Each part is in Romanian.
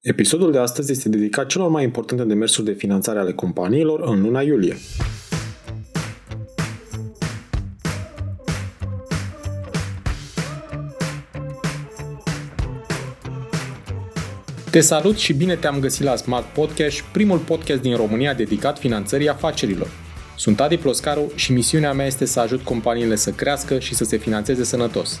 Episodul de astăzi este dedicat celor mai importante demersuri de finanțare ale companiilor în luna iulie. Te salut și bine te-am găsit la Smart Podcast, primul podcast din România dedicat finanțării afacerilor. Sunt Adi Ploscaru și misiunea mea este să ajut companiile să crească și să se finanțeze sănătos.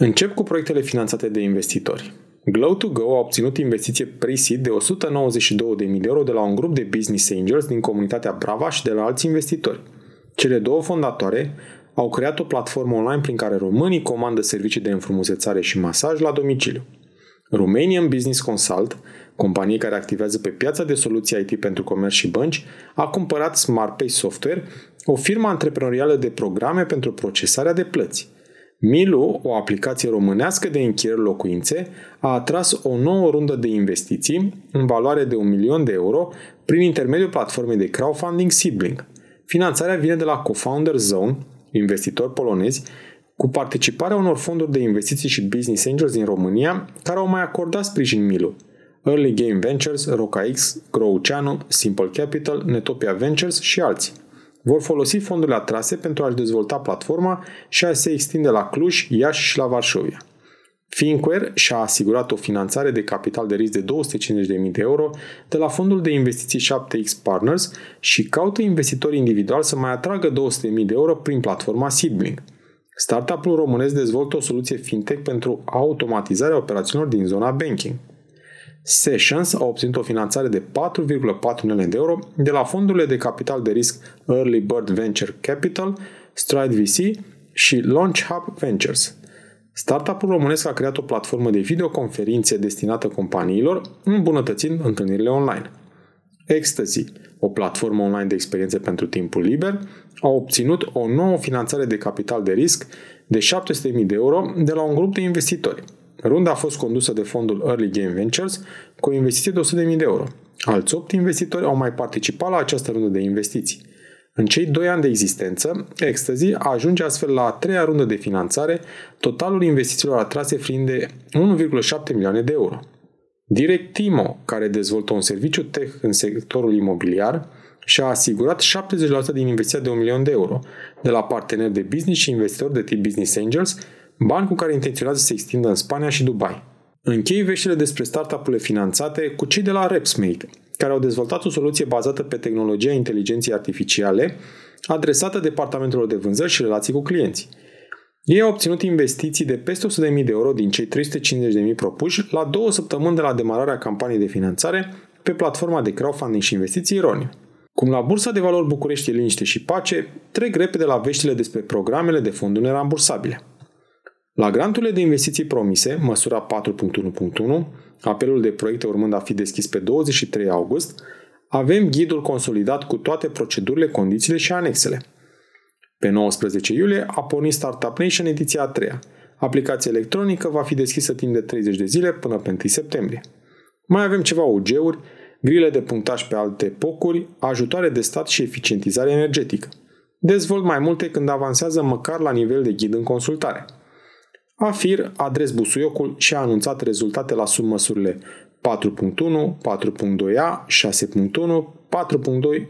Încep cu proiectele finanțate de investitori. Glow2Go a obținut investiție pre-seed de 192.000 de euro de la un grup de business angels din comunitatea Brava și de la alți investitori. Cele două fondatoare au creat o platformă online prin care românii comandă servicii de înfrumusețare și masaj la domiciliu. Romanian Business Consult, companie care activează pe piața de soluții IT pentru comerț și bănci, a cumpărat SmartPay Software, o firmă antreprenorială de programe pentru procesarea de plăți – Milu, o aplicație românească de închirieri locuințe, a atras o nouă rundă de investiții în valoare de un milion de euro prin intermediul platformei de crowdfunding Sibling. Finanțarea vine de la Co-Founder Zone, investitori polonezi, cu participarea unor fonduri de investiții și business angels din România care au mai acordat sprijin Milu. Early Game Ventures, RocaX, Growceanu, Simple Capital, Netopia Ventures și alții vor folosi fondurile atrase pentru a-și dezvolta platforma și a se extinde la Cluj, Iași și la Varșovia. Finquare și-a asigurat o finanțare de capital de risc de 250.000 de euro de la fondul de investiții 7X Partners și caută investitori individuali să mai atragă 200.000 de euro prin platforma Seedling. Startup-ul românesc dezvoltă o soluție fintech pentru automatizarea operațiunilor din zona banking. Sessions a obținut o finanțare de 4,4 milioane de euro de la fondurile de capital de risc Early Bird Venture Capital, Stride VC și Launch Hub Ventures. Startup-ul românesc a creat o platformă de videoconferințe destinată companiilor, îmbunătățind întâlnirile online. Ecstasy, o platformă online de experiențe pentru timpul liber, a obținut o nouă finanțare de capital de risc de 700.000 de euro de la un grup de investitori – Runda a fost condusă de fondul Early Game Ventures cu o investiție de 100.000 de euro. Alți 8 investitori au mai participat la această rundă de investiții. În cei 2 ani de existență, Ecstasy ajunge astfel la a treia rundă de finanțare, totalul investițiilor atrase fiind de 1,7 milioane de euro. Directimo, care dezvoltă un serviciu tech în sectorul imobiliar, și-a asigurat 70% din investiția de 1 milion de euro de la parteneri de business și investitori de tip Business Angels, bani cu care intenționează să se extindă în Spania și Dubai. Închei veștile despre startup-urile finanțate cu cei de la RepsMate, care au dezvoltat o soluție bazată pe tehnologia inteligenței artificiale, adresată departamentelor de vânzări și relații cu clienții. Ei au obținut investiții de peste 100.000 de euro din cei 350.000 propuși la două săptămâni de la demararea campaniei de finanțare pe platforma de crowdfunding și investiții Ironiu. Cum la Bursa de Valori București e liniște și pace, trec repede la veștile despre programele de fonduri nerambursabile. La granturile de investiții promise, măsura 4.1.1, apelul de proiecte urmând a fi deschis pe 23 august, avem ghidul consolidat cu toate procedurile, condițiile și anexele. Pe 19 iulie a pornit Startup Nation ediția a treia. Aplicația electronică va fi deschisă timp de 30 de zile până pe 1 septembrie. Mai avem ceva UG-uri, grile de punctaj pe alte pocuri, ajutoare de stat și eficientizare energetică. Dezvolt mai multe când avansează măcar la nivel de ghid în consultare – AFIR a adres busuiocul și a anunțat rezultate la submăsurile 4.1, 4.2a, 6.1, 4.2,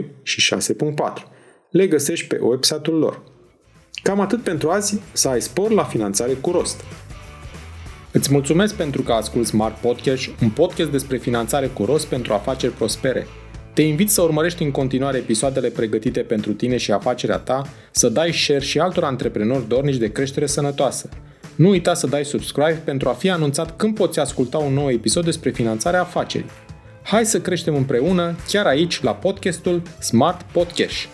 6.2 și 6.4. Le găsești pe website-ul lor. Cam atât pentru azi, să ai spor la finanțare cu rost. Îți mulțumesc pentru că asculti Smart Podcast, un podcast despre finanțare cu rost pentru afaceri prospere – te invit să urmărești în continuare episoadele pregătite pentru tine și afacerea ta, să dai share și altor antreprenori dornici de creștere sănătoasă. Nu uita să dai subscribe pentru a fi anunțat când poți asculta un nou episod despre finanțarea afacerii. Hai să creștem împreună, chiar aici, la podcastul Smart Podcast.